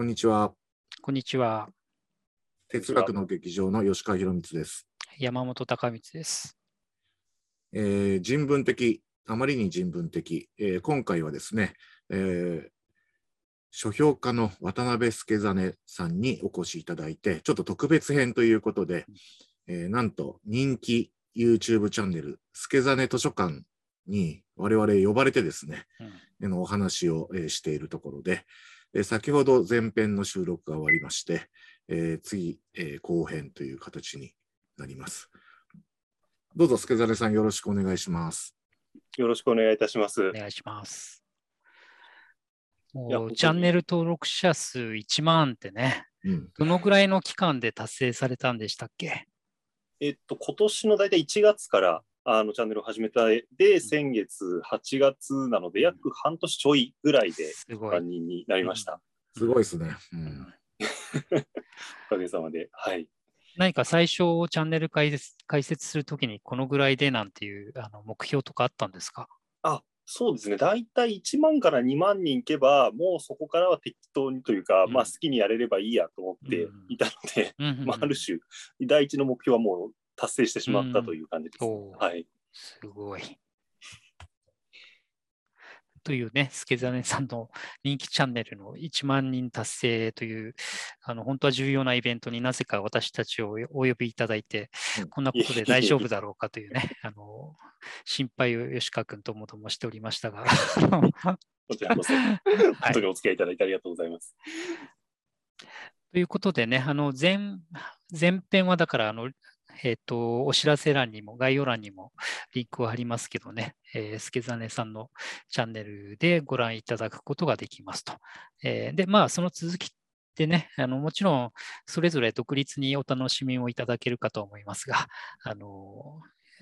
こんにちは。こんにちは。哲学の劇場の吉川博光です。山本隆光です。えー人文的、あまりに人文的。えー今回はですね、えー書評家の渡辺助真さんにお越しいただいて、ちょっと特別編ということで、えーなんと人気 YouTube チャンネル、助真図書館に我々呼ばれてですね、うんのお話を、えーしているところで、えー先ほど前編の収録が終わりまして、えー次、えー後編という形になります。どうぞ、助真さんよろしくお願いします。よろしくお願いいたしますお。願いします。もうチャンネル登録者数1万ってね、うん、どのぐらいの期間で達成されたんでしたっけ？えっと、今年の大体1月からあのチャンネルを始めたで、先月8月なので、約半年ちょいぐらいですごい万。人になりました。すごいですね。うん おかげさまで。はい。何か最初チャンネル開設開設するときにこのぐらいでなんていうあの目標とかあったんですか？あそうですね、大体1万から2万人いけば、もうそこからは適当にというか、うんまあ、好きにやれればいいやと思っていたので、うんうんうんまあ、ある種、第一の目標はもう達成してしまったという感じです。おーはい、すごい。というね、助真さんの人気チャンネルの1万人達成という、あの本当は重要なイベントになぜか私たちをお呼びいただいてうん、こんなことで大丈夫だろうかというね、あの心配を吉川君ともともしておりましたが、こちらこそ、本当にお付き合いいただいてありがとうございます。ということでね、あの前前編はだからあの、えっとお知らせ欄にも概要欄にも リンクを貼りますけどね、えー、助真さんのチャンネルでご覧いただくことができますと。えーで、まあ、その続きでね、あのもちろんそれぞれ独立にお楽しみをいただけるかと思いますが、あの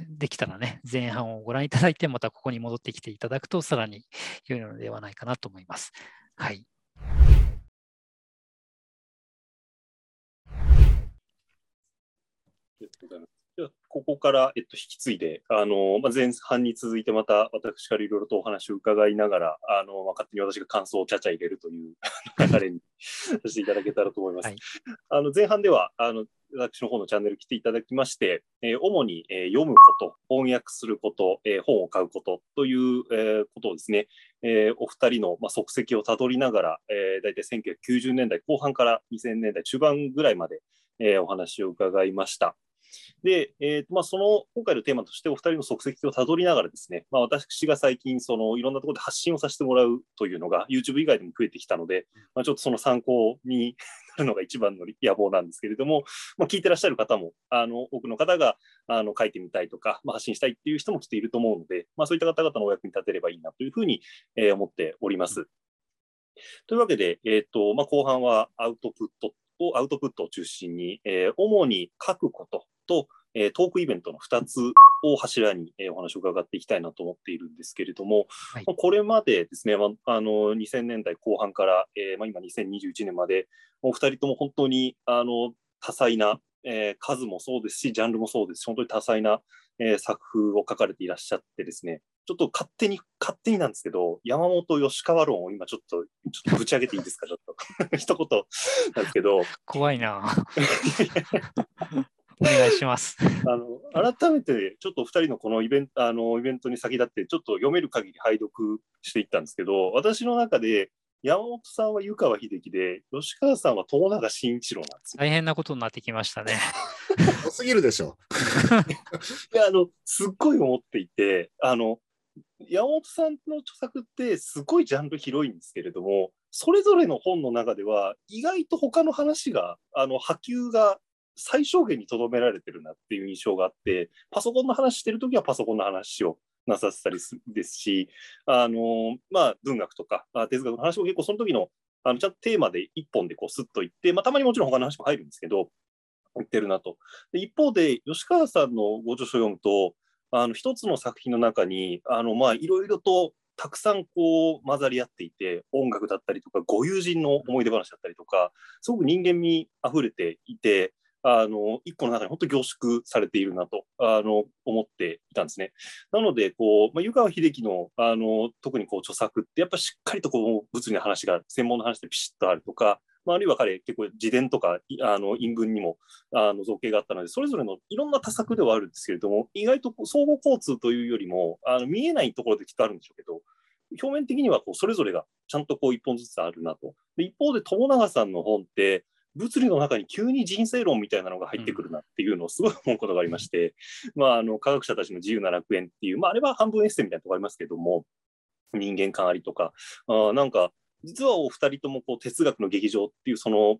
できたらね、前半をご覧いただいて、またここに戻ってきていただくと、さらに良いのではないかなと思います。はい。ありがとうございます。ではここから、えっと、引き継いで、あのまあ、前半に続いてまた私からいろいろとお話を伺いながら、あのまあ、勝手に私が感想をちゃちゃ入れるという流れにさせていただけたらと思います。はいあの前半ではあの私の方のチャンネル来ていただきまして、えー主に、えー読むこと、翻訳すること、えー本を買うことという、えーことをですね、えーお二人の、まあ、足跡をたどりながら、えー、大体1990年代後半から2000年代中盤ぐらいまで、えーお話を伺いました。で、えーとまあ、その今回のテーマとしてお二人の足跡をたどりながらですね、まあ、私が最近そのいろんなところで発信をさせてもらうというのが YouTube 以外でも増えてきたので、まあ、ちょっとその参考になるのが一番の野望なんですけれども、まあ、聞いてらっしゃる方もあの多くの方があの書いてみたいとか、まあ、発信したいっていう人もきっといると思うので、まあ、そういった方々のお役に立てればいいなというふうに、えー思っております。というわけで、えーとまあ、後半はアウトプットをアウトプットを中心に、えー主に書くことと、えートークイベントの2つを柱に、えーお話を伺っていきたいなと思っているんですけれども、はい。まあこれまでですね、まあ、あの2000年代後半から、えーまあ、今2021年まで、お二人とも本当にあの多彩な、えー数もそうですし、ジャンルもそうですし、本当に多彩な、えー作風を書かれていらっしゃってですね、ちょっと勝手に、勝手になんですけど、山本吉川論を今ちょっと、ちょっとぶち上げていいですか、ちょっと。一言なんですけど、怖いな。お願いします。あの改めてちょっとお二人のこのイベントあのイベントに先立ってちょっと読める限り拝読していったんですけど私の中で山本さんは湯川秀樹で吉川さんは友永慎一郎なんですよ。大変なことになってきましたね。多すぎるでしょ。いやあのすっごい思っていてあの山本さんの著作ってすごいジャンル広いんですけれどもそれぞれの本の中では意外と他の話があの波及が最小限にとどめられてるなっていう印象があってパソコンの話してるときはパソコンの話をなさせたりすですしあの、まあ、文学とかあ哲学の話も結構その時のあのちゃんとテーマで一本でこうスッといって、まあ、たまにもちろん他の話も入るんですけど言ってるなと。で一方で吉川さんのご著書を読むとあの一つの作品の中にあのまあいろいろとたくさんこう混ざり合っていて音楽だったりとかご友人の思い出話だったりとかすごく人間味あふれていてあの一個の中に本当に凝縮されているなとあの思っていたんですね。なのでこう、まあ、湯川秀樹のあの特にこう著作ってやっぱりしっかりとこう物理の話が専門の話でピシッとあるとかまあ、あるいは彼、結構自伝とかあの陰文にもあの造形があったので、それぞれのいろんな多作ではあるんですけれども、意外と相互交通というよりも、あの見えないところできっとあるんでしょうけど、表面的にはこうそれぞれがちゃんとこう一本ずつあるなと。で一方で友永さんの本って、物理の中に急に人生論みたいなのが入ってくるなっていうのをすごい思うことがありまして、うん、まあ、あの科学者たちの自由な楽園っていう、まあ、あれは半分エッセイみたいなところありますけども、人間観ありとか、あなんか、実はお二人ともこう哲学の劇場っていうその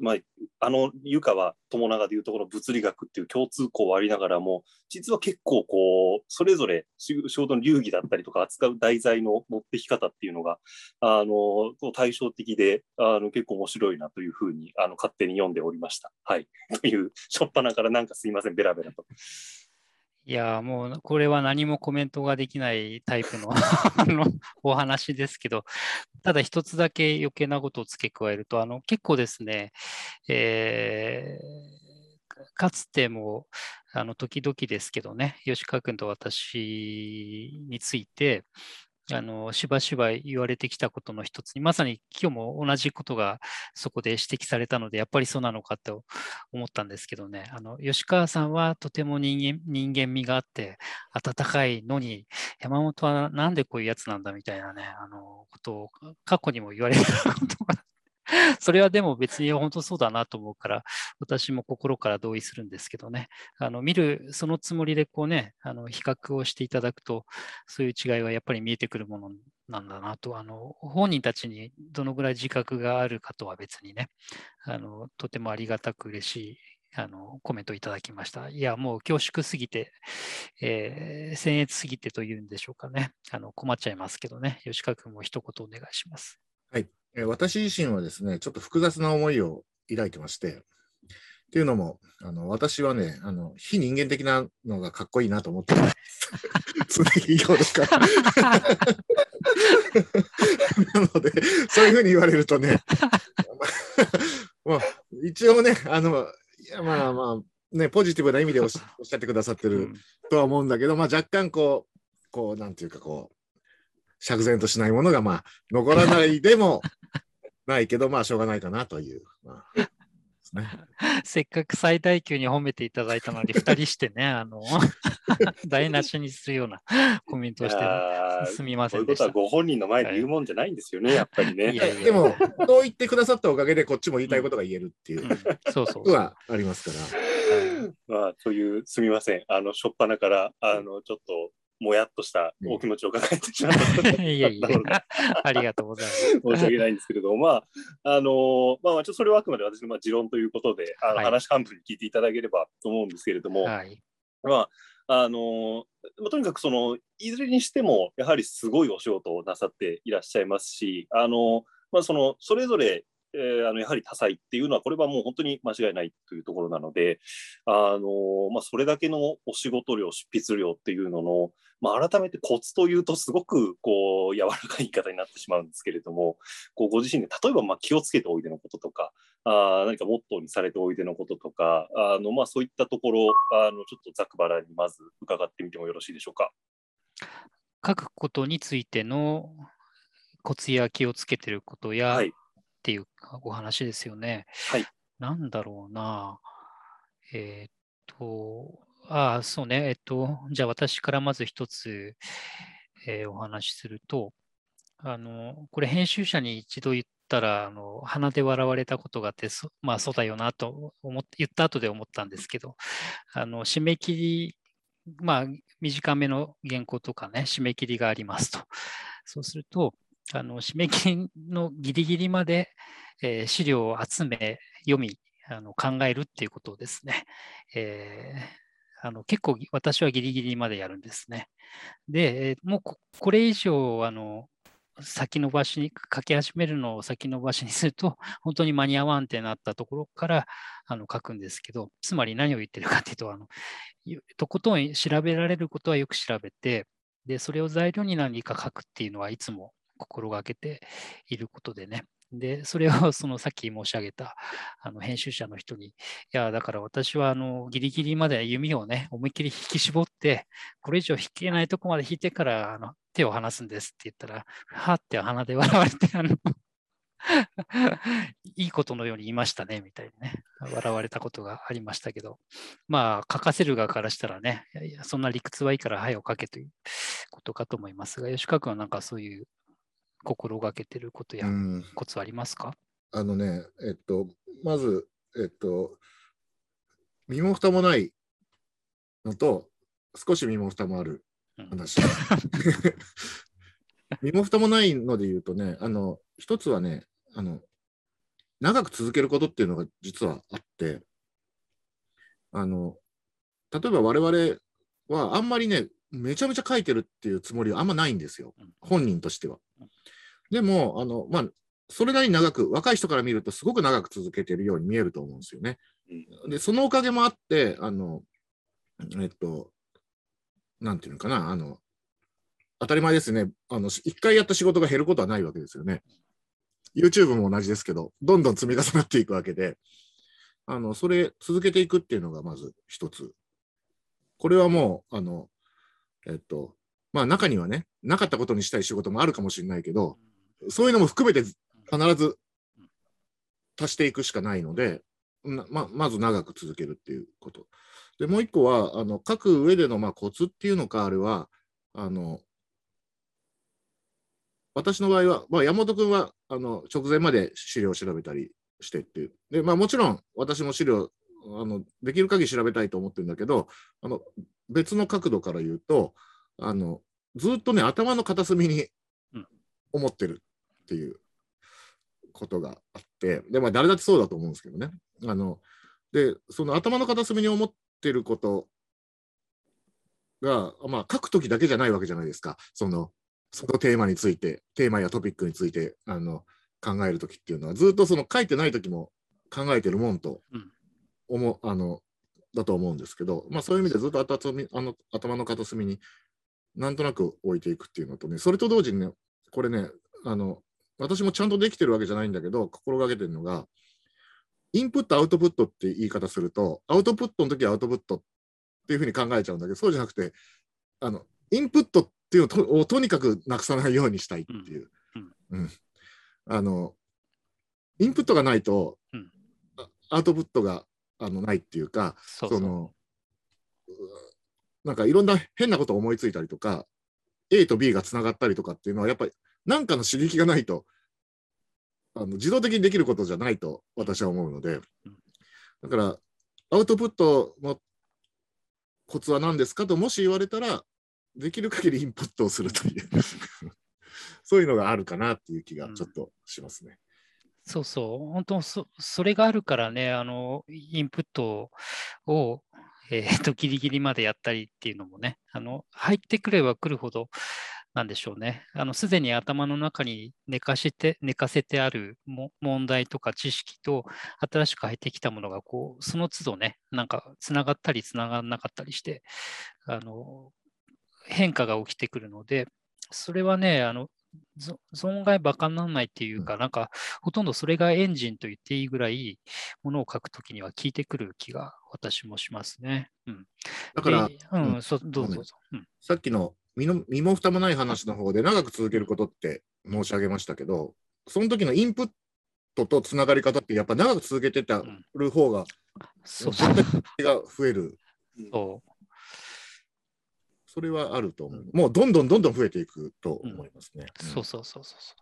まあ、あの湯川友永でいうところ物理学っていう共通項はありながらも実は結構こうそれぞれ仕事の流儀だったりとか扱う題材の持ってき方っていうのがあの対照的であの結構面白いなというふうにあの勝手に読んでおりました。はい、という初っ端からなんかすいませんベラベラと。いや、もうこれは何もコメントができないタイプの お話ですけど、ただ一つだけ余計なことを付け加えると、あの結構ですね、えー、かつてもあの時々ですけどね、吉川君と私について、あのしばしば言われてきたことの一つに、まさに今日も同じことがそこで指摘されたので、やっぱりそうなのかと思ったんですけどね、あの吉川さんはとても人間人間味があって、温かいのに、山本はなんでこういうやつなんだみたいなね、あのことを過去にも言われたことが それはでも別に本当そうだなと思うから、私も心から同意するんですけどね、あの見る、そのつもりでこうね、あの比較をしていただくと、そういう違いはやっぱり見えてくるものなんだなと、あの本人たちにどのぐらい自覚があるかとは別にね、あのとてもありがたく嬉しいあのコメントいただきました。いや、もう恐縮すぎて、えー、僭越すぎてというんでしょうかね。あの困っちゃいますけどね。吉川君も一言お願いします。はい。私自身はですね、ちょっと複雑な思いを抱いてまして、っていうのも、あの私はね、あの非人間的なのがかっこいいなと思ってます。常日頃から。なので、そういうふうに言われるとね、まあ、一応ね、あの、いやまあまあ、ね、ポジティブな意味でおっしゃってくださってるとは思うんだけど、まあ若干こう、こう、なんていうかこう、釈然としないものが、まあ、残らないでも ないけど、まあ、しょうがないかなという。まあね、せっかく最大級に褒めていただいたのに、2人してね、あの、台無しにするようなコメントをしてすみませんでした。そういうことはご本人の前で言うもんじゃないんですよね、はい、やっぱりね。いやいやでも、そう言ってくださったおかげで、こっちも言いたいことが言えるっていう、うん、そうそうことはありますから。まあ、という、すみません。あの、しょっぱなから、あの、ちょっと、もやっとしたお気持ちを抱えてしまった。いやいや、ありがとうございます。申し訳ないんですけれども、まあ、あのまあ、ちょっとそれはあくまで私のまあ持論ということで、あの、はい、話半分に聞いていただければと思うんですけれども、はい、まあ、あのまあ、とにかくその、いずれにしても、やはりすごいお仕事をなさっていらっしゃいますし、あのまあ、そのそれぞれえー、あのやはり多彩っていうのは、これはもう本当に間違いないというところなので、あのまあ、それだけのお仕事量、執筆量っていうのの、まあ、改めてコツというと、すごくこう柔らかい言い方になってしまうんですけれども、こうご自身で例えばまあ気をつけておいでのこととか、あ何かモットーにされておいでのこととか、あのまあ、そういったところあの、ちょっとざくばらにまず伺ってみてもよろしいでしょうか。書くことについてのコツや気をつけてることや、はい、っていうお話ですよね。はい。なんだろうな。えー、っと、ああ、そうね。えっと、じゃあ私からまず一つ、えー、お話しすると、あの、これ編集者に一度言ったら、あの鼻で笑われたことがあって、まあそうだよなと思って言った後で思ったんですけど、あの締め切り、まあ短めの原稿とかね、締め切りがありますと。そうすると、あの締め切りのギリギリまで、えー、資料を集め、読み、あの考えるっていうことをですね、えー、あの結構私はギリギリまでやるんですね。で、もうこれ以上あの先延ばしに書き始めるのを先延ばしにすると、本当に間に合わんってなったところからあの書くんですけど、つまり何を言ってるかというと、あのとことん調べられることはよく調べて、でそれを材料に何か書くっていうのはいつも心がけていることでね。で、それを そのさっき申し上げたあの編集者の人に、いや、だから私はあのギリギリまで弓をね、思いっきり引き絞って、これ以上引けないとこまで引いてからあの手を離すんですって言ったら、はって鼻で笑われて、あの いいことのように言いましたね、みたいにね、笑われたことがありましたけど、まあ、書かせる側からしたらね、いやいやそんな理屈はいいから、はいを書けということかと思いますが、吉川君はなんかそういう心がけてることやうん。コツありますか、あのね、えっと、まず、えっと、身も蓋もないのと、少し身も蓋もあるうん。話。身も蓋もないので言うとね、あの、一つはね、あの、長く続けることっていうのが実はあって、あの、例えば我々はあんまりね、めちゃめちゃ書いてるっていうつもりはあんまないんですようん。本人としてはうん。でも、あの、まあ、それなりに長く、若い人から見るとすごく長く続けてるように見えると思うんですよね。で、そのおかげもあって、あの、えっと、なんていうのかな、あの、当たり前ですね。あの、一回やった仕事が減ることはないわけですよね。YouTube も同じですけど、どんどん積み重なっていくわけで、あの、それ続けていくっていうのがまず一つ。これはもう、あの、えっと、まあ中にはね、なかったことにしたい仕事もあるかもしれないけど、そういうのも含めて必ず足していくしかないので、なままず長く続けるっていうこと。で、もう一個は、あの書く上でのまあコツっていうのか、あれは、あの、私の場合は、まあ、山本君はあの直前まで資料を調べたりしてっていう。で、まあ、もちろん私も資料、あのできる限り調べたいと思ってるんだけど、あの別の角度から言うと、あのずっとね、頭の片隅にうん思ってるっていうことがあって、で、まあ、誰だってそうだと思うんですけどね。あので、その頭の片隅に思ってることが、まあ、書くときだけじゃないわけじゃないですか。その、そのテーマについて、テーマやトピックについてあの考えるときっていうのは、ずっとその書いてないときも考えてるもんとうん思う、あの、だと思うんですけど、まあそういう意味でずっとあの頭の片隅になんとなく置いていくっていうのとね、それと同時にね、これね、あの、私もちゃんとできてるわけじゃないんだけど、心がけてるのが、インプット、アウトプットって言い方すると、アウトプットの時はアウトプットっていうふうに考えちゃうんだけど、そうじゃなくて、あの、インプットっていうのをとにかくなくさないようにしたいっていう。うん。あの、インプットがないと、うん。あアウトプットがあのないっていうか、その、うなんかいろんな変なことを思いついたりとか、A と B がつながったりとかっていうのは、やっぱり何かの刺激がないと、あの自動的にできることじゃないと私は思うので。うん、だから、アウトプットのコツは何ですかともし言われたら、できる限りインプットをするという、そういうのがあるかなっていう気がちょっとしますね。そうそう、本当そ、それがあるからね、あの、インプットを、えーと、ギリギリまでやったりっていうのもね、あの、入ってくれば来るほど、なんでしょうね、あの、すでに頭の中に寝かして、寝かせてある問題とか知識と、新しく入ってきたものが、こう、その都度ね、なんか、つながったり、つながらなかったりして、あの、変化が起きてくるので、それはね、あの、ぞ存外バカにならないっていうか、なんか、ほとんどそれがエンジンと言っていいぐらい、ものを書くときには効いてくる気が私もしますね。うん。だから、でうん、うんそうどうぞどうぞ。うんさっきの身の身も蓋もない話の方で長く続けることって申し上げましたけど、その時のインプットとつながり方ってやっぱ長く続けてたんる方がそうそう。絶対が増える。そうそれはあると思う。もうどんどんどんどん増えていくと思いますね。そうそうそうそうそ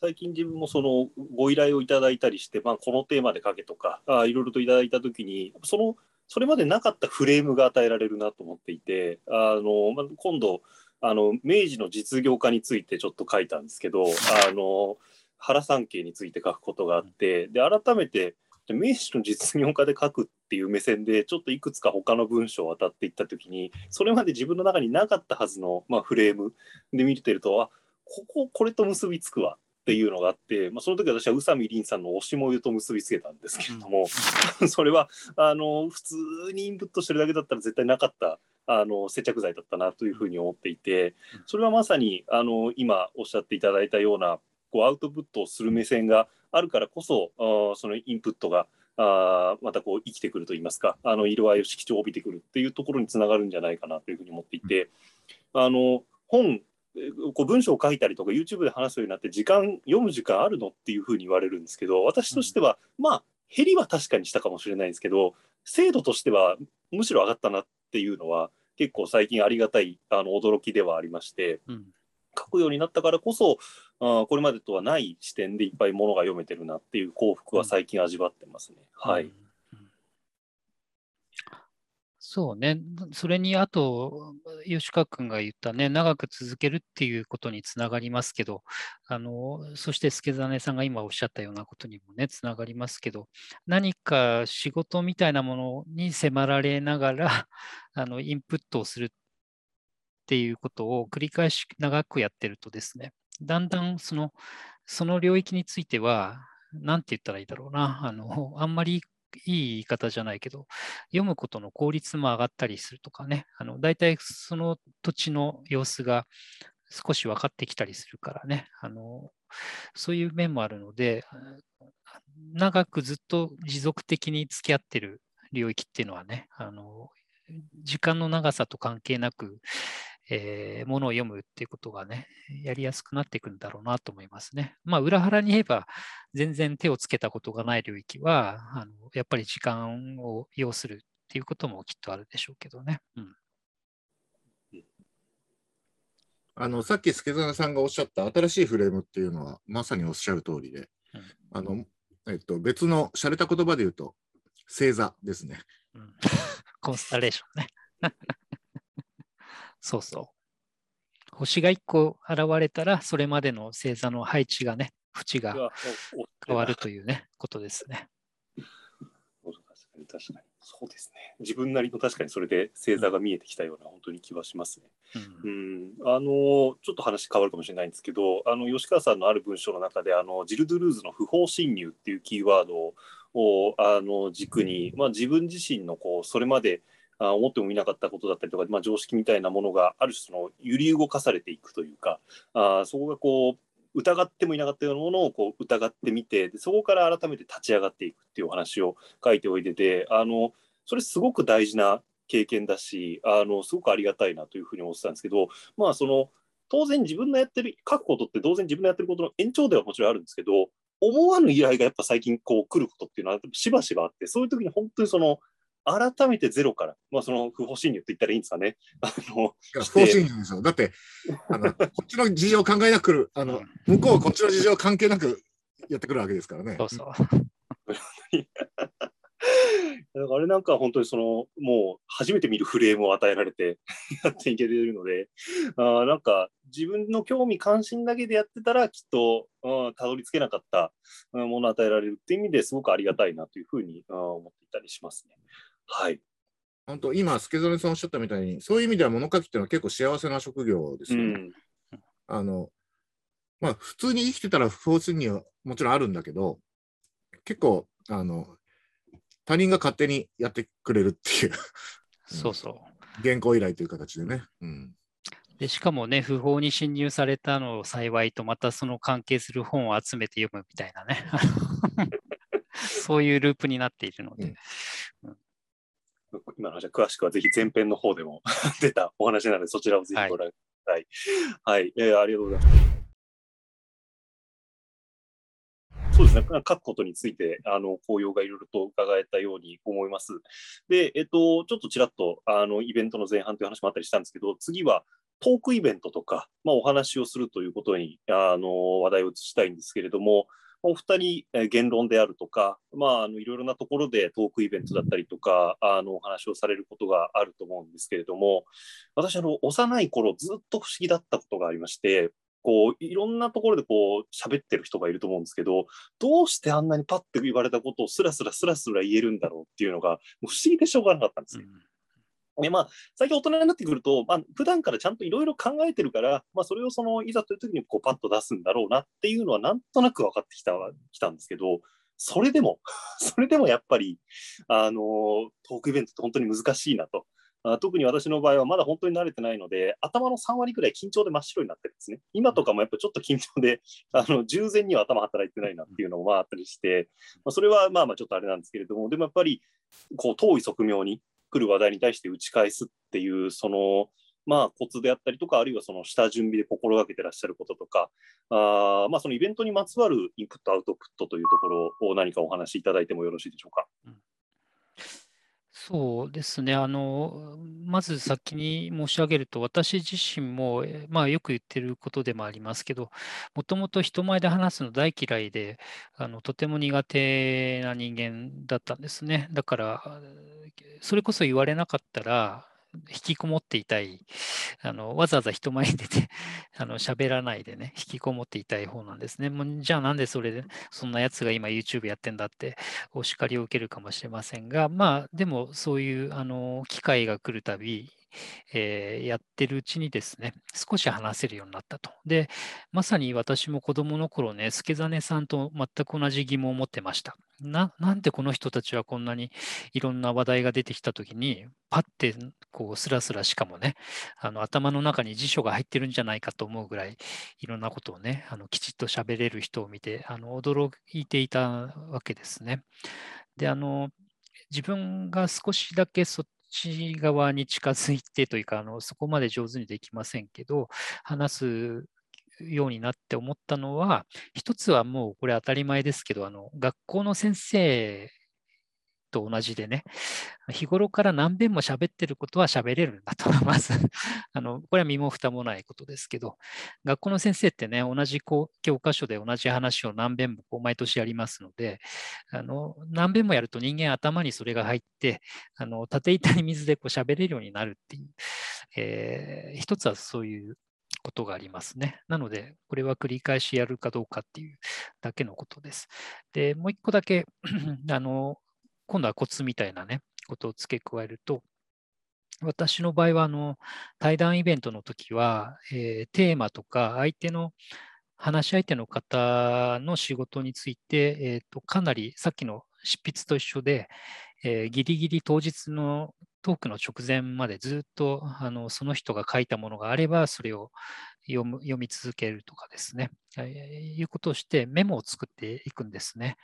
最近自分もそのご依頼をいただいたりして、まあ、このテーマで書けとかあいろいろといただいたときにそのそれまでなかったフレームが与えられるなと思っていてあの、まあ、今度あの明治の実業家についてちょっと書いたんですけどあの原三景について書くことがあってで改めてで明治の実業家で書くっていう目線でちょっといくつか他の文章を当たっていった時にそれまで自分の中になかったはずの、まあ、フレームで見てるとあこここれと結びつくわっていうのがあって、まあ、その時私は宇佐美凛さんの推しもゆと結びつけたんですけれども、それはあの普通にインプットしてるだけだったら絶対なかったあの接着剤だったなというふうに思っていてそれはまさにあの今おっしゃっていただいたようなこうアウトプットをする目線があるからこそそのインプットがあーまたこう生きてくるといいますかあの色合いを色調を帯びてくるっていうところにつながるんじゃないかなというふうに思っていてあの本こう文章を書いたりとか YouTube で話すようになって時間読む時間あるのっていうふうに言われるんですけど私としては、まあ減りは確かにしたかもしれないんですけど精度としてはむしろ上がったなっていうのは結構最近ありがたいあの驚きではありまして、うん、書くようになったからこそあこれまでとはない視点でいっぱいものが読めてるなっていう幸福は最近味わってますね。うん、はい、そうね、それにあと、吉川君が言ったね、長く続けるっていうことにつながりますけど、あのそして助真さんが今おっしゃったようなことにもね、つながりますけど、何か仕事みたいなものに迫られながら、あのインプットをするっていうことを繰り返し長くやってるとですね、だんだんそのその領域については、なんて言ったらいいだろうな、あのあんまりいい言い方じゃないけど、読むことの効率も上がったりするとかね、あの大体その土地の様子が少し分かってきたりするからね、あのそういう面もあるので、長くずっと持続的に付き合ってる領域っていうのはね、あの時間の長さと関係なく、えー、ものを読むっていうことがね、やりやすくなっていくんだろうなと思いますね。まあ、裏腹に言えば、全然手をつけたことがない領域は、あのやっぱり時間を要するっていうこともきっとあるでしょうけどね。うん、あのさっき助真さんがおっしゃった新しいフレームっていうのは、まさにおっしゃる通りで、うん、あのえっと、別の洒落た言葉で言うと、星座ですね。うん、コンスタレーションね。そうそう。星が1個現れたら、それまでの星座の配置がね、縁が変わるというね、ことですね。確かに確かに。そうですね。自分なりの確かにそれで星座が見えてきたような、本当に気はしますね。うん、うんあのちょっと話変わるかもしれないんですけど、あの吉川さんのある文章の中で、あのジル・ドゥルーズの不法侵入っていうキーワードをあの軸に、まあ、自分自身のこうそれまであ思ってもみなかったことだったりとか、まあ、常識みたいなものがある種その揺り動かされていくというかあそこがこう疑ってもいなかったようなものをこう疑ってみてでそこから改めて立ち上がっていくっていうお話を書いておいててあのそれすごく大事な経験だしあのすごくありがたいなというふうに思ってたんですけどまあその当然自分のやってる書くことって当然自分のやってることの延長ではもちろんあるんですけど思わぬ依頼がやっぱ最近こう来ることっていうのはしばしばあってそういう時に本当にその改めてゼロから、まあ、その不法侵入って言ったらいいんですかね。あの不法侵入ですよ。だって、あの こっちの事情を考えなくあの、向こうはこっちの事情関係なく やってくるわけですからね。そうそう。だからあれなんか本当にそのもう初めて見るフレームを与えられて やっていけてるのであなんか自分の興味関心だけでやってたらきっとたどり着けなかったものを与えられるっていう意味ですごくありがたいなというふうに思っていたりしますね。はい。本当、今、助真さんおっしゃったみたいに、そういう意味では物書きっていうのは結構幸せな職業ですよね。うん、あの、まあ、普通に生きてたら不法侵入はもちろんあるんだけど、結構、あの、他人が勝手にやってくれるっていうそうそう。原稿依頼という形でね。うん。でしかもね、不法に侵入されたのを幸いと、またその関係する本を集めて読むみたいなね。そういうループになっているので。うん、今の話は詳しくはぜひ前編の方でも 出たお話なので、そちらをぜひご覧ください。はい、はい、えー、ありがとうございます。そうですね、書くことについて、あの、紅葉がいろいろと伺えたように思います。で、えっと、ちょっとちらっと、あの、イベントの前半という話もあったりしたんですけど、次は、トークイベントとか、まあ、お話をするということに、あの、話題を移したいんですけれども、お二人、え言論であるとか、まあ、あのいろいろなところでトークイベントだったりとか、あのお話をされることがあると思うんですけれども、私、あの幼い頃ずっと不思議だったことがありまして、こういろんなところでこう喋ってる人がいると思うんですけど、どうしてあんなにパッて言われたことをスラスラスラスラ言えるんだろうっていうのが、もう不思議でしょうがなかったんですよ。うんでまあ、最近大人になってくると、まあ、普段からちゃんといろいろ考えてるから、まあ、それをそのいざという時にこうパッと出すんだろうなっていうのはなんとなく分かってきたきたんですけど、それでも、それでもやっぱり、あのトークイベントって本当に難しいなと。特に私の場合はまだ本当に慣れてないので、頭の3割ぐらい緊張で真っ白になってるんですね。今とかもやっぱちょっと緊張で、あの従前には頭働いてないなっていうのもああったりして、まあ、それはまあまあちょっとあれなんですけれども、でもやっぱりこう遠い側面に来る話題に対して打ち返すっていう、その、まあ、コツであったりとか、あるいはその下準備で心がけてらっしゃることとか、あまあ、そのイベントにまつわるインプット、アウトプットというところを何かお話しいただいてもよろしいでしょうか？そうですね。あの、まず先に申し上げると、私自身も、まあ、よく言ってることでもありますけど、もともと人前で話すの大嫌いで、あのとても苦手な人間だったんですね。だから、それこそ言われなかったら、引きこもっていたい、あのわざわざ人前に出て あの喋らないでね、引きこもっていたい方なんですね。もうじゃあなんでそれで、そんなやつが今 YouTube やってんだってお叱りを受けるかもしれませんが、まあでもそういうあの機会が来るたび、えー、やってるうちにですね、少し話せるようになったと。で、まさに私も子供の頃ね、助真さんと全く同じ疑問を持ってました。ななんでこの人たちはこんなにいろんな話題が出てきたときに、パッてこうスラスラしかもね、あの頭の中に辞書が入ってるんじゃないかと思うぐらい、いろんなことをね、あのきちっと喋れる人を見て、あの驚いていたわけですね。で、あの自分が少しだけそっち側に近づいてというか、あのそこまで上手にできませんけど、話すようになって思ったのは、一つはもうこれ当たり前ですけど、あの学校の先生と同じでね、日頃から何遍も喋ってることは喋れるんだと、ま ずあの、これは身も蓋もないことですけど、学校の先生ってね、同じ教科書で同じ話を何遍もこう毎年やりますので、あの何遍もやると人間頭にそれが入って、あの縦板に水でこう喋れるようになるっていう、えー、一つはそういうことがありますね。なので、これは繰り返しやるかどうかっていうだけのことです。で、もう一個だけ あの、今度はコツみたいなね、ことを付け加えると、私の場合はあの対談イベントの時は、えー、テーマとか相手の話し相手の方の仕事について、えーと、かなりさっきの執筆と一緒で、えー、ギリギリ当日のトークの直前までずっとあのその人が書いたものがあればそれを読む読み続けるとかですね、えー、いうことをしてメモを作っていくんですね。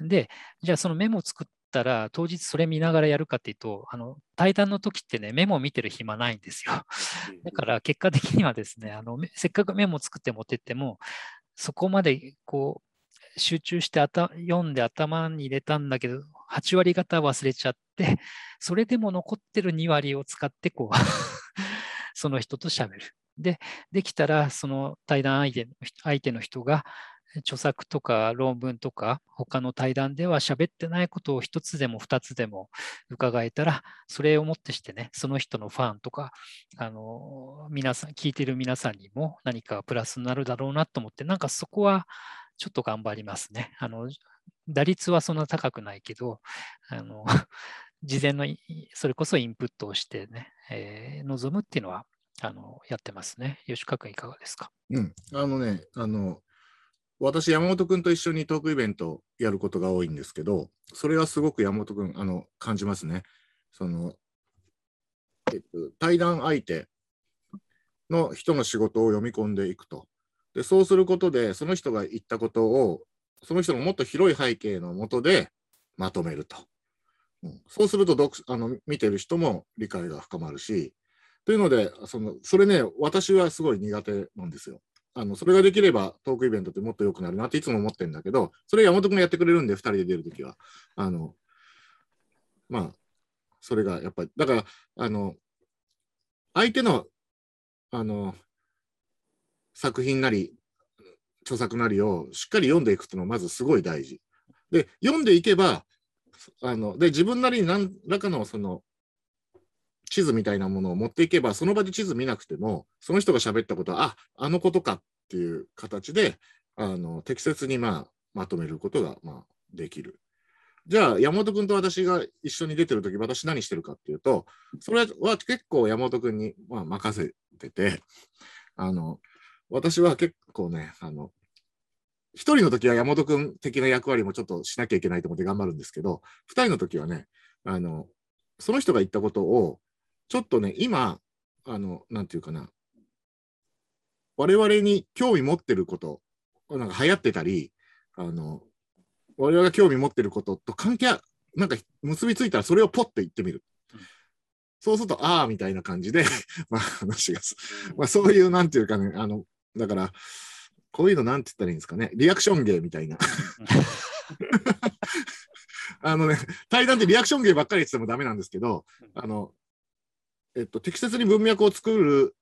で、じゃあそのメモを作ったら、当日それ見ながらやるかっていうと、あの対談の時ってね、メモを見てる暇ないんですよ。だから結果的にはですね、あのせっかくメモを作って持ってっても、そこまでこう集中して読んで頭に入れたんだけど、8割方忘れちゃって、それでも残ってる2割を使って、こう その人と喋る。で、できたら、その対談相手相手の人が、著作とか論文とか他の対談では喋ってないことを一つでも二つでも伺えたらそれをもってしてねその人のファンとかあの皆さん聞いてる皆さんにも何かプラスになるだろうなと思ってなんかそこはちょっと頑張りますね。あの打率はそんな高くないけどあの 事前のそれこそインプットをしてね、えー、望むっていうのはあのやってますね。吉川君いかがですか？うん、あのね、あの、私、山本君と一緒にトークイベントやることが多いんですけど、それはすごく山本君、あの、感じますね。その、えっと、対談相手の人の仕事を読み込んでいくと。で、そうすることで、その人が言ったことを、その人のもっと広い背景のもとでまとめると。うん、そうすると読あの、見てる人も理解が深まるし、というので、そのそれね、私はすごい苦手なんですよ。あのそれができればトークイベントってもっと良くなるなっていつも思ってるんだけど、それ山本君がやってくれるんで、2人で出るときは。あのまあ、それがやっぱり、だから、あの、相手の、あの、作品なり、著作なりをしっかり読んでいくっていうのはまずすごい大事。で、読んでいけば、あので自分なりに何らかのその地図みたいなものを持っていけば、その場で地図見なくても、その人が喋ったことは、あ、あのことかっていう形で、あの適切に、まあ、まとめることが、まあ、できる。じゃあ、山本君と私が一緒に出てるとき、私何してるかっていうと、それは結構山本君に、まあ、任せてて、あの、私は結構ね、あの、一人の時は山本君的な役割もちょっとしなきゃいけないと思って頑張るんですけど、二人の時はね、あの、その人が言ったことをちょっとね、今、あの、なんていうかな、我々に興味持ってること、なんか流行ってたり、あの、我々が興味持ってることと関係、なんか結びついたらそれをポッて言ってみる。そうすると、ああ、みたいな感じで、まあ話がす、まあそういう、なんていうかね、あの、だから、こういうのなんて言ったらいいんですかね、リアクション芸みたいな。あのね、対談ってリアクション芸ばっかり言っててもダメなんですけど、あの、えっと、適切に文脈を作る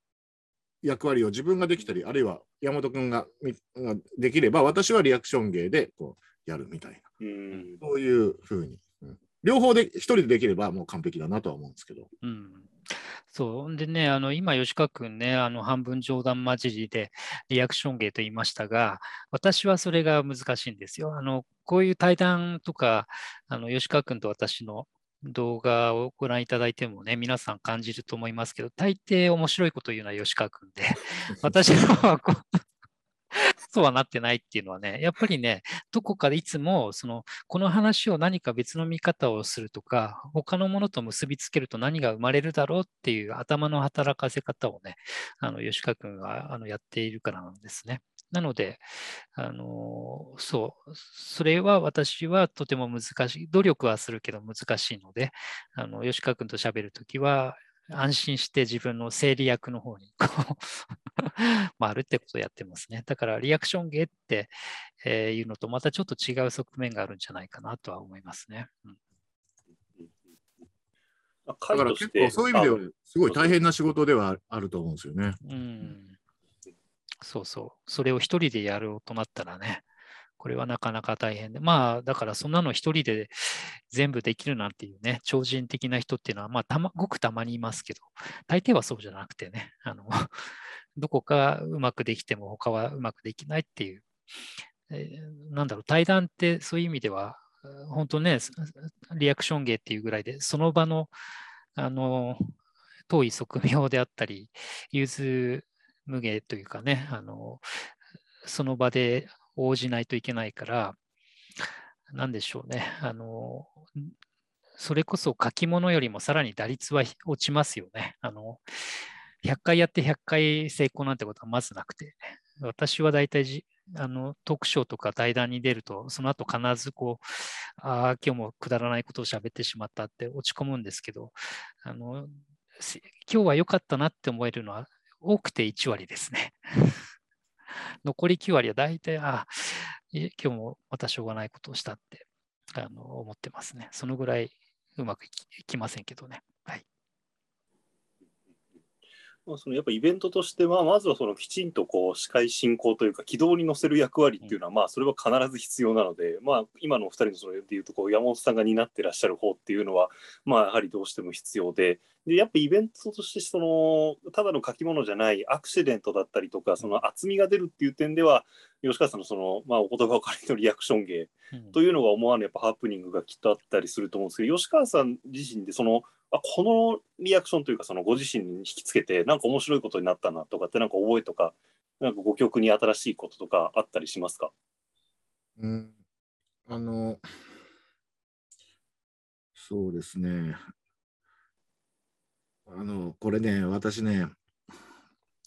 役割を自分ができたり、あるいは山本君がみができれば、私はリアクション芸でこうやるみたいな、うんそういうふうに。うん両方で一人でできればもう完璧だなとは思うんですけど。うんそう。でね、あの今、吉川君ね、あの半分冗談交じりでリアクション芸と言いましたが、私はそれが難しいんですよ。あのこういう対談とか、あの吉川君と私の動画をご覧いただいてもね、皆さん感じると思いますけど、大抵面白いこと言うのは吉川君で、私の方はこうそうはなってないっていうのはね、やっぱりね、どこかでいつもそのこの話を何か別の見方をするとか、他のものと結びつけると何が生まれるだろうっていう頭の働かせ方をね、あの吉川君があのやっているからなんですね。なので、あのそう、それは私はとても難しい、努力はするけど難しいので、あの吉川君と喋るときは、安心して自分の整理役の方にこう 回るってことをやってますね。だからリアクション芸って、えーいうのとまたちょっと違う側面があるんじゃないかなとは思いますね。うんだから結構そういう意味ではすごい大変な仕事ではあると思うんですよね。うん、そうそう。それを一人でやろうとなったらね、これはなかなか大変で。まあ、だからそんなの一人で全部できるなんていうね、超人的な人っていうのは、まあ、たま、ごくたまにいますけど、大抵はそうじゃなくてね、あの、どこかうまくできても他はうまくできないっていう、えーなんだろう、対談ってそういう意味では、本当ね、リアクション芸っていうぐらいで、その場の、あの、遠い側面であったり、融通無芸というかね、あの、その場で応じないといけないから、なんでしょうね、あの、それこそ書き物よりもさらに打率は落ちますよね。あの、100回やって100回成功なんてことはまずなくて、私は大体じあのトークショーとか対談に出ると、その後必ずこう、ああ、今日もくだらないことを喋ってしまったって落ち込むんですけど、あの今日は良かったなって思えるのは多くて1割ですね。残り9割は大体、あ今日もまたしょうがないことをしたってあの思ってますね。そのぐらいうまくいきませんけどね。はい。まあ、そのやっぱイベントとしては、まずはそのきちんとこう司会進行というか、軌道に乗せる役割っていうのは、まあそれは必ず必要なので、まあ、今のお二人のそれでいうとこう、山本さんが担ってらっしゃる方っていうのは、まあ、やはりどうしても必要で、でやっぱイベントとしてその、ただの書き物じゃないアクシデントだったりとか、その厚みが出るっていう点では、吉川さんのその、まあ、お言葉を借りてのリアクション芸うんというのが思わぬやっぱハプニングがきっとあったりすると思うんですけど、吉川さん自身でその、あこのリアクションというか、そのご自身に引きつけて、なんか面白いことになったなとかって、なんか覚えとか、なんかご記憶に新しいこととかあったりしますか？うん、あの、そうですね。あの、これね、私ね、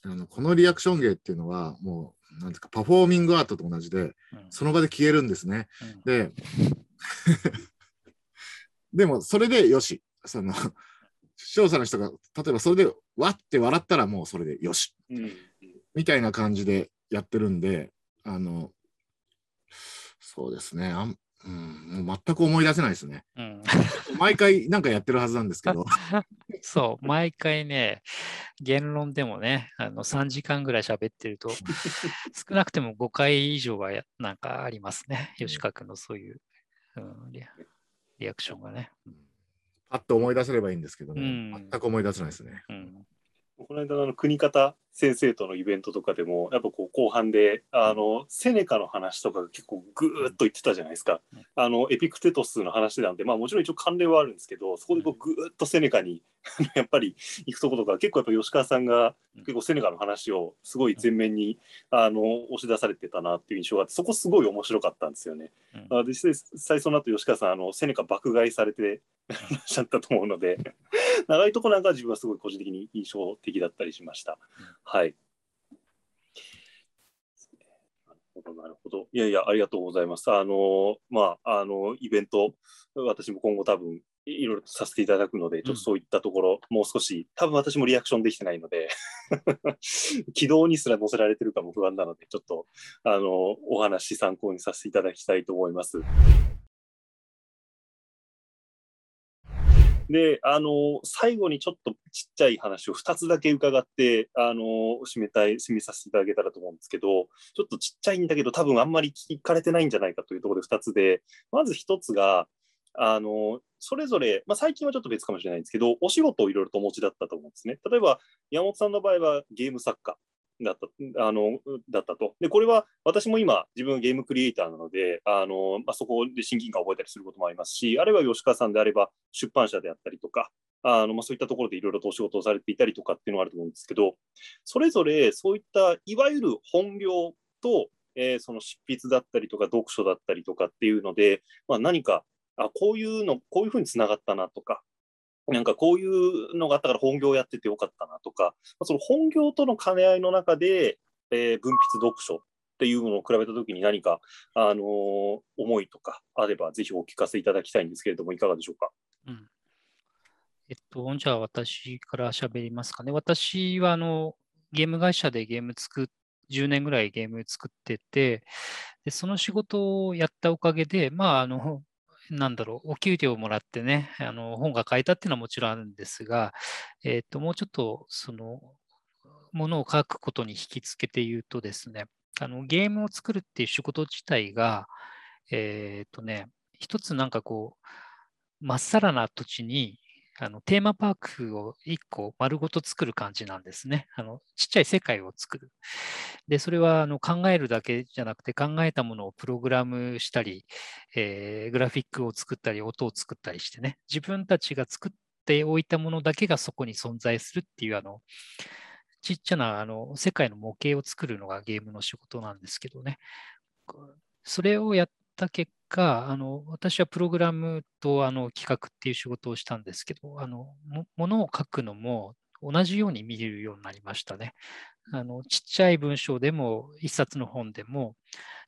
あのこのリアクション芸っていうのは、もう、なんですか、パフォーミングアートと同じで、うんその場で消えるんですね。うんで、でも、それでよし。その、視聴者の人が、例えばそれで、わって笑ったらもうそれでよし。うんみたいな感じでやってるんで、あの、そうですね。あんうん、もう全く思い出せないですね。うん 毎回なんかやってるはずなんですけど、そう、毎回ね、言論でもね、あの3時間ぐらい喋ってると、少なくても5回以上はやなんかありますね。吉川君のそういう、うん、リアクションがね。パッと思い出せればいいんですけどね、うん全く思い出せないですね。うんこの間の国方先生とのイベントとかでもやっぱこう後半であのセネカの話とかが結構ぐーっと言ってたじゃないですか。うん。あのエピクテトスの話なんでまあもちろん一応関連はあるんですけどそこでこうぐーっとセネカに やっぱり行くところとか結構やっぱ吉川さんが結構セネカの話をすごい前面にあの押し出されてたなっていう印象があってそこすごい面白かったんですよね。うんあで実際最初の後吉川さんあのセネカ爆買いされて らっしゃったと思うので 長いとこなんかは自分はすごい個人的に印象的だったりしました。はい。なるほど、なるほど。いやいや、ありがとうございます。あの、まあ、あの、イベント、私も今後多分、いろいろとさせていただくので、ちょっとそういったところ、もう少し、多分私もリアクションできてないので 軌道にすら載せられてるかも不安なので、ちょっと、あの、お話参考にさせていただきたいと思います。で、あの、最後にちょっとちっちゃい話を2つだけ伺って、あの、締めたい、締めさせていただけたらと思うんですけど、ちょっとちっちゃいんだけど、多分あんまり聞かれてないんじゃないかというところで2つで、まず1つが、あの、それぞれ、まあ、最近はちょっと別かもしれないんですけど、お仕事をいろいろとお持ちだったと思うんですね。例えば、山本さんの場合はゲーム作家だったあのだったと。で、これは私も今、自分ゲームクリエイターなので、あのまあ、そこで親近感を覚えたりすることもありますし、あるいは吉川さんであれば出版社であったりとか、あのまあ、そういったところでいろいろとお仕事をされていたりとかっていうのがあると思うんですけど、それぞれそういったいわゆる本業と、えー、その執筆だったりとか読書だったりとかっていうので、まあ、何かあこういうの、こういうふうにつながったなとか、なんかこういうのがあったから本業やっててよかったなとか、まあその本業との兼ね合いの中で、えー、文筆読書っていうのを比べたときに何か、あのー、思いとかあれば、ぜひお聞かせいただきたいんですけれども、いかがでしょうか？うんえっと、じゃあ私から喋りますかね。私はあのゲーム会社でゲーム作っ10年ぐらいゲーム作ってて、でその仕事をやったおかげで、まあ、あのなんだろう、お給料をもらってね、あの本が買えたっていうのはもちろんあるんですが、えー、ともうちょっとそのものを書くことに引きつけて言うとですね、あのゲームを作るっていう仕事自体が、えっ、ー、とね、一つなんかこう、まっさらな土地にあのテーマパークを1個丸ごと作る感じなんですね。あのちっちゃい世界を作る。で、それはあの考えるだけじゃなくて、考えたものをプログラムしたり、えー、グラフィックを作ったり、音を作ったりしてね、自分たちが作っておいたものだけがそこに存在するっていう、あのちっちゃなあの世界の模型を作るのがゲームの仕事なんですけどね。それをやった結果、あの私はプログラムとあの企画っていう仕事をしたんですけど、あのものを書くのも同じように見れるようになりましたね。あのちっちゃい文章でも、一冊の本でも、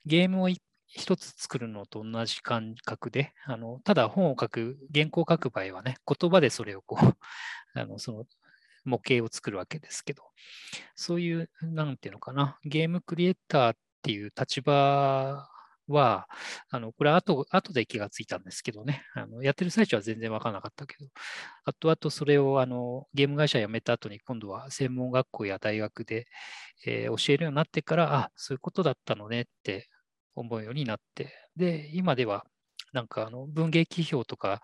ゲームを一つ作るのと同じ感覚で、あのただ本を書く、原稿を書く場合はね、言葉でそれをこう、あのその模型を作るわけですけど、そういう、なんていうのかな、ゲームクリエイターっていう立場は、あのこれは後後で気がついたんですけどね、あのやってる最中は全然分からなかったけど、後々それをあのゲーム会社辞めた後に今度は専門学校や大学で、えー、教えるようになってから、あ、そういうことだったのねって思うようになって、で、今ではなんかあの文芸批評とか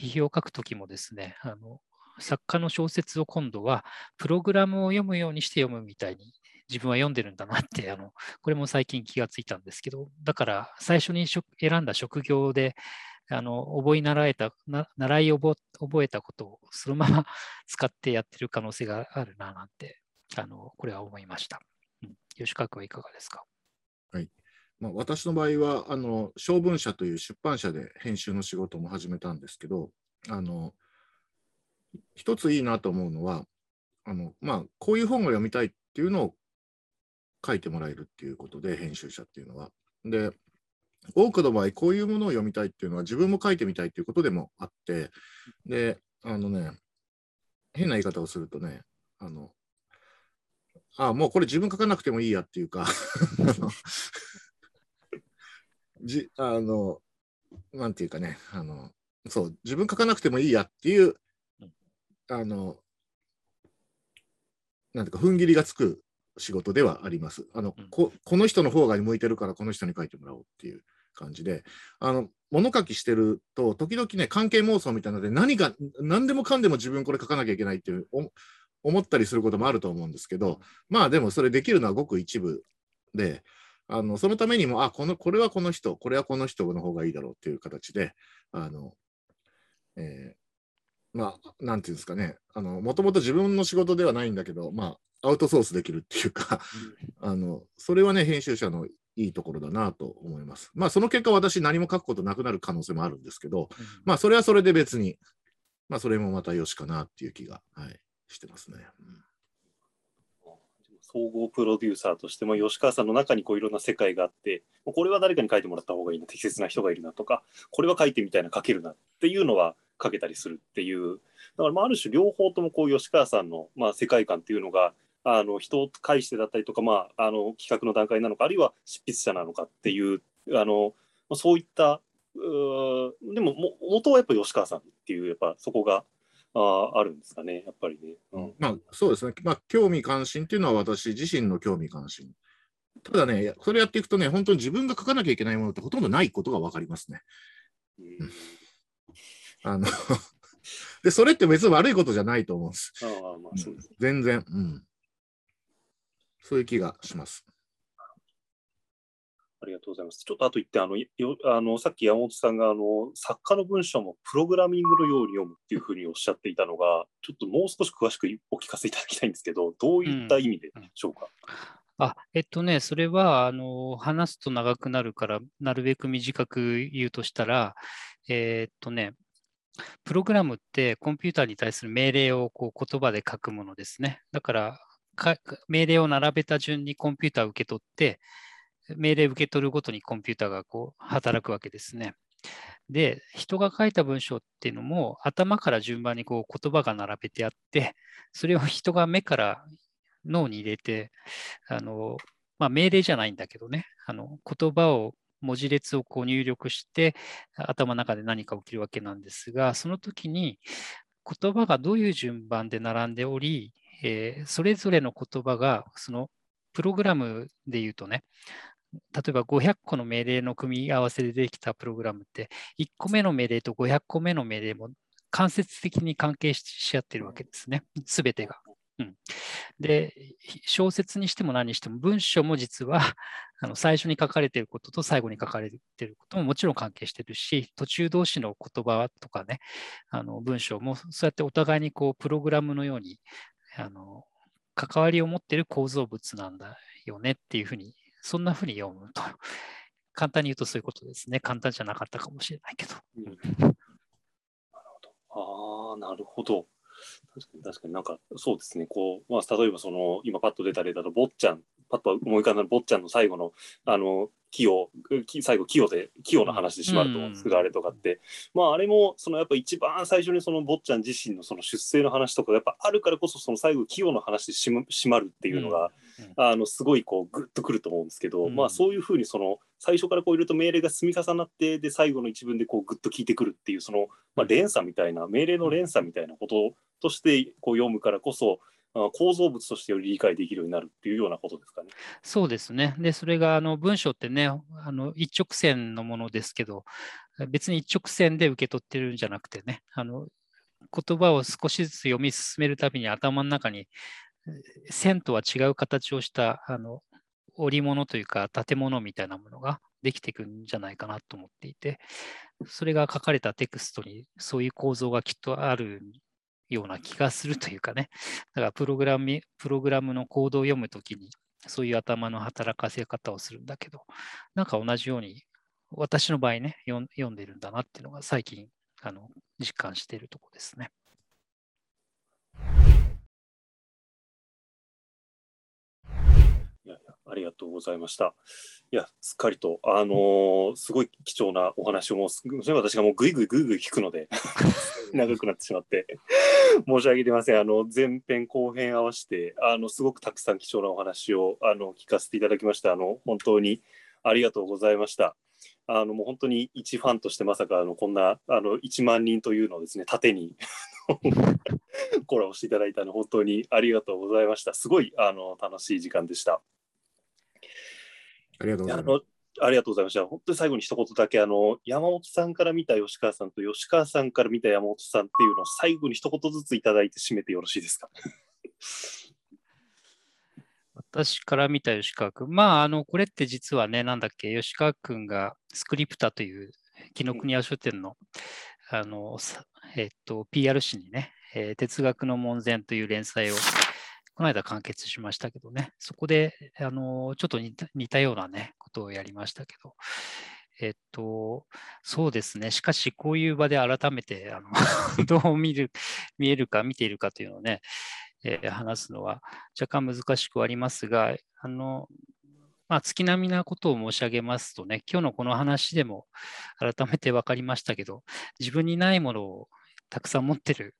批評を書くときもですね、あの作家の小説を今度はプログラムを読むようにして読むみたいに自分は読んでるんだなってあの、これも最近気がついたんですけど、だから最初に選んだ職業であの覚え習えた、習い覚えたことをそのまま 使ってやってる可能性があるななんて、あのこれは思いました。うん、吉川君はいかがですか？はいまあ、私の場合はあの小文社という出版社で編集の仕事も始めたんですけどあの一ついいなと思うのはあの、まあ、こういう本を読みたいっていうのを書いてもらえるっていうことで、編集者っていうのは。で、多くの場合、こういうものを読みたいっていうのは、自分も書いてみたいっていうことでもあって、で、あのね、変な言い方をするとね、あの、あもうこれ自分書かなくてもいいやっていうか じ、あの、なんていうかね、あの、そう、自分書かなくてもいいやっていう、あの、なんていうか、踏ん切りがつく仕事ではあります。あの、うん、ここの人の方が向いてるからこの人に書いてもらおうっていう感じで、あの物書きしてると時々ね関係妄想みたいなので何か何でもかんでも自分これ書かなきゃいけないっていう思ったりすることもあると思うんですけど、まあでもそれできるのはごく一部で、あのそのためにもあこのこれはこの人これはこの人の方がいいだろうっていう形であの、えー、まあなんていうんですかね。もともと自分の仕事ではないんだけどまあアウトソースできるっていうかあの、それはね、編集者のいいところだなと思います。まあ、その結果、私、何も書くことなくなる可能性もあるんですけど、まあ、それはそれで別に、まあ、それもまたよしかなっていう気が、はい、してますね。うん総合プロデューサーとしても吉川さんの中にこういろんな世界があってこれは誰かに書いてもらった方がいいな適切な人がいるなとかこれは書いてみたいな書けるなっていうのはかけたりするっていうだからまあある種両方ともこう吉川さんのまあ世界観っていうのがあの人を介してだったりとか、まあ、あの企画の段階なのかあるいは執筆者なのかっていうあのそういったうでもも元はやっぱ吉川さんっていうやっぱそこがああるんですかねやっぱりね。うん、まあそうですね、まあ、興味関心っていうのは私自身の興味関心。ただね、それやっていくとね、本当に自分が書かなきゃいけないものってほとんどないことが分かりますね。うん、あので、それって別に悪いことじゃないと思うんです。あまあそうです、全然、うん。そういう気がします。ありがとうございます。ちょっとあと言って、あのよあのさっき山本さんがあの作家の文章もプログラミングのように読むっていうふうにおっしゃっていたのが、ちょっともう少し詳しくお聞かせいただきたいんですけど、どういった意味でしょうか？うん、あえっとね、それはあの話すと長くなるから、なるべく短く言うとしたら、えー、っとね、プログラムってコンピューターに対する命令をこう言葉で書くものですね。だから命令を並べた順にコンピューターを受け取って、命令を受け取るごとにコンピューターがこう働くわけですね。で、人が書いた文章っていうのも頭から順番にこう言葉が並べてあって、それを人が目から脳に入れて、あのまあ、命令じゃないんだけどね、あの言葉を文字列をこう入力して頭の中で何か起きるわけなんですが、その時に言葉がどういう順番で並んでおり、えー、それぞれの言葉が、そのプログラムで言うとね、例えば500個の命令の組み合わせでできたプログラムって、1個目の命令と500個目の命令も間接的に関係し合ってるわけですね、すべてが。うん、で、小説にしても何にしても文章も実は あの最初に書かれていることと最後に書かれていることももちろん関係してるし、途中同士の言葉とかね、あの文章もそうやってお互いにこうプログラムのようにあの関わりを持っている構造物なんだよねっていうふうに、そんなふうに読むと。簡単に言うとそういうことですね。簡単じゃなかったかもしれないけど。うん、ああ、なるほど。確かに確かになんかそうですね、こうまあ、例えばその今パッと出た例だと、坊ちゃん、パッと思い浮かんだ坊ちゃんの最後のあの木を最後、清で、清の話で閉まると思うん。ですけど、あれとかって、まあ、あれも、そのやっぱ一番最初にその坊ちゃん自身のその出生の話とか、やっぱあるからこそ、その最後、清の話で閉まるっていうのが、あのすごいこうグッとくると思うんですけど、まあ、そういうふうにその最初からこういると命令が積み重なってで最後の一文でこうグッと聞いてくるっていうその、まあ、連鎖みたいな命令の連鎖みたいなこととしてこう読むからこそ構造物としてより理解できるようになるっていうようなことですかね。そうですね。で、それがあの文章ってね、あの一直線のものですけど、別に一直線で受け取ってるんじゃなくてね、あの言葉を少しずつ読み進めるたびに頭の中に線とは違う形をしたあの織物というか建物みたいなものができていくんじゃないかなと思っていて、それが書かれたテクストにそういう構造がきっとあるような気がするというかね、だからプログラムプログラムのコードを読むときに、そういう頭の働かせ方をするんだけど、なんか同じように、私の場合ね、読んでるんだなっていうのが最近あの実感しているところですね。ありがとうございました。いや、すっかりと、あのー、すごい貴重なお話をもう、私がもうぐいぐいぐいぐい聞くので 長くなってしまって、申し訳ありません。あの、前編後編合わせて、あの、すごくたくさん貴重なお話を、あの、聞かせていただきました。あの、本当にありがとうございました。あの、もう本当に一ファンとしてまさか、あの、こんな、あの、1万人というのをですね、縦にコラボしていただいたの、本当にありがとうございました。すごい、あの、楽しい時間でした。ありがとうございます。ありがとうございました。本当に最後に一言だけ、あの、山本さんから見た吉川さんと吉川さんから見た山本さんっていうのを最後に一言ずついただいて締めてよろしいですか？私から見た吉川君。まあ、あの、これって実はね、なんだっけ、吉川君がスクリプタという紀ノ国屋書店の、あの、えっと、PR 誌にね、えー、哲学の門前という連載をこの間完結しましたけどね、そこで、あの、ちょっと似たようなね、ことをやりましたけど、えっと、そうですね。しかし、こういう場で改めて、あの どう見る、見えるか、見ているかというのをね、えー、話すのは若干難しくありますが、あの、まあ、月並みなことを申し上げますとね、今日のこの話でも改めて分かりましたけど、自分にないものをたくさん持ってる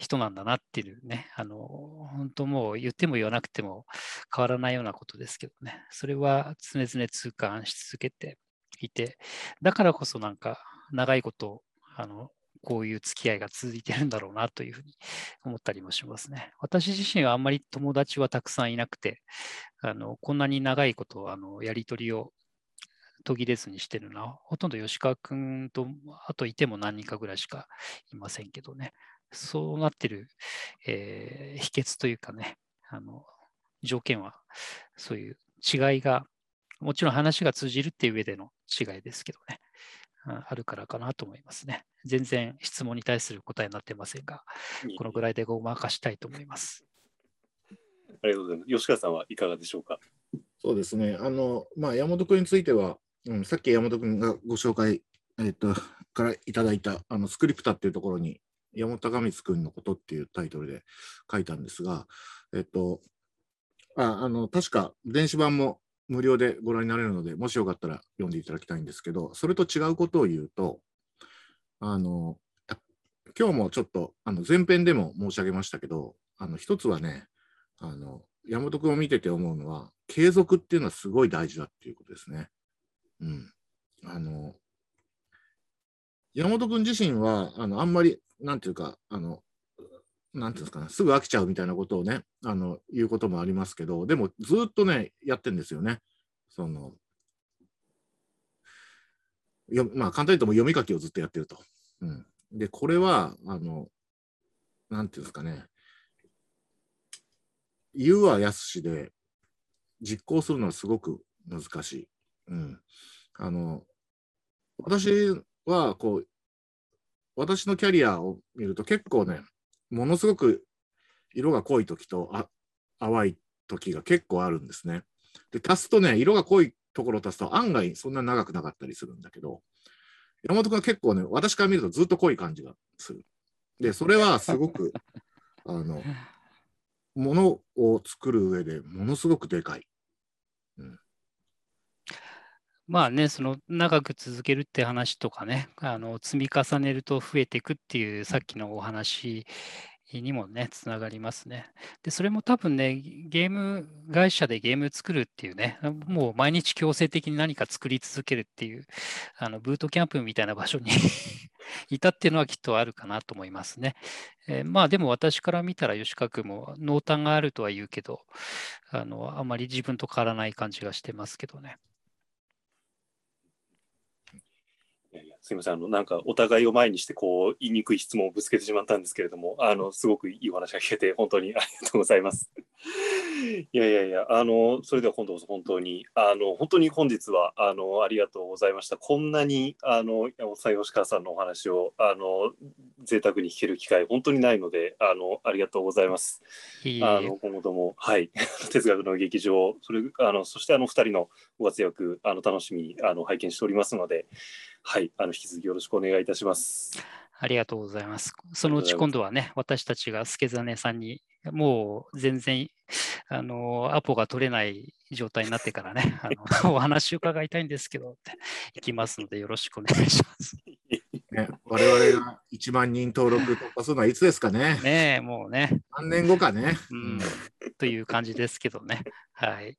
人なんだなっていうね、あの、本当もう言っても言わなくても変わらないようなことですけどね、それは常々痛感し続けていて、だからこそなんか長いこと、あの、こういう付き合いが続いてるんだろうなというふうに思ったりもしますね。私自身はあんまり友達はたくさんいなくて、あのこんなに長いことあのやり取りを途切れずにしてるのは、ほとんど吉川君と、あといても何人かぐらいしかいませんけどね。そうなってる、えー、秘訣というかね、あの条件は、そういう違いが、もちろん話が通じるっていう上での違いですけどね、あるからかなと思いますね。全然質問に対する答えになってませんが、このぐらいでごまかしたいと思います。ありがとうございます。吉川さんはいかがでしょうか？そうですね。あの、まあ、山本君については、うん、さっき山本君がご紹介、えっ、と、からいただいた、あの、スクリプタっていうところに、山本隆光君のことっていうタイトルで書いたんですが、えっと、ああの、確か電子版も無料でご覧になれるので、もしよかったら読んでいただきたいんですけど、それと違うことを言うと、あの、今日もちょっとあの前編でも申し上げましたけど、あの一つはね、あの山本君を見てて思うのは、継続っていうのはすごい大事だっていうことですね。うん。あの、山本君自身は、あのあんまり、なんていうか、あの、なんていうんですかね、すぐ飽きちゃうみたいなことをね、あの、言うこともありますけど、でもずっとね、やってんですよね。その、よまあ、簡単に言うとも読み書きをずっとやってると。うん、で、これは、あの、なんていうんですかね、言うはやすしで、実行するのはすごく難しい。うん。あの、私は、こう、私のキャリアを見ると結構ね、ものすごく色が濃い時とあ淡い時が結構あるんですね。で、足すとね、色が濃いところを足すと案外そんな長くなかったりするんだけど、山本君は結構ね、私から見るとずっと濃い感じがする。で、それはすごく、あの、ものを作る上でものすごくでかい。うん、まあね、その長く続けるって話とかね、あの積み重ねると増えていくっていうさっきのお話にもね、つながりますね。で、それも多分ね、ゲーム会社でゲーム作るっていうね、もう毎日強制的に何か作り続けるっていう、あのブートキャンプみたいな場所に いたっていうのはきっとあるかなと思いますね。えー、まあでも私から見たら吉川君も濃淡があるとは言うけど、あのあまり自分と変わらない感じがしてますけどね。すみません、あの、なんかお互いを前にして、こう、言いにくい質問をぶつけてしまったんですけれども、あの、すごくいいお話が聞けて、本当にありがとうございます。いやいやいや、あの、それでは今度こそ本当に、あの、本当に本日は、あの、ありがとうございました。こんなに、あの、山本さん、吉川さんのお話を、あの、贅沢に聞ける機会、本当にないので、あの、ありがとうございます。いいあの、今後とも、はい、哲学の劇場、それ、あの、そしてあの、二人のご活躍、あの、楽しみに、あの、拝見しておりますので、はい、あの、引き続きよろしくお願いいたします。ありがとうございます。そのうち今度はね、私たちが助真さんに、もう全然、あの、アポが取れない状態になってからね、あのお話伺いたいんですけど、って行きますので、よろしくお願いします。ね、我々が1万人登録突破するのはいつですかね。ねもうね。何年後かね。うん、という感じですけどね。はい。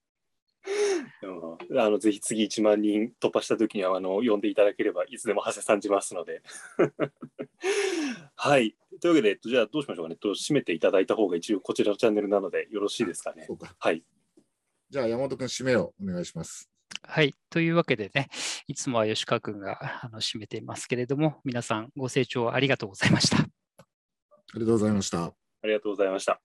あのぜひ次1万人突破した時にはあの呼んでいただければいつでも長谷さんじますので。はい。というわけで、じゃあどうしましょうかね。と締めていただいた方が一応こちらのチャンネルなのでよろしいですかね。かはい。じゃあ山本君締めをお願いします。はい。というわけでね、いつもは吉川君があの締めていますけれども、皆さんご清聴ありがとうございました。ありがとうございました。ありがとうございました。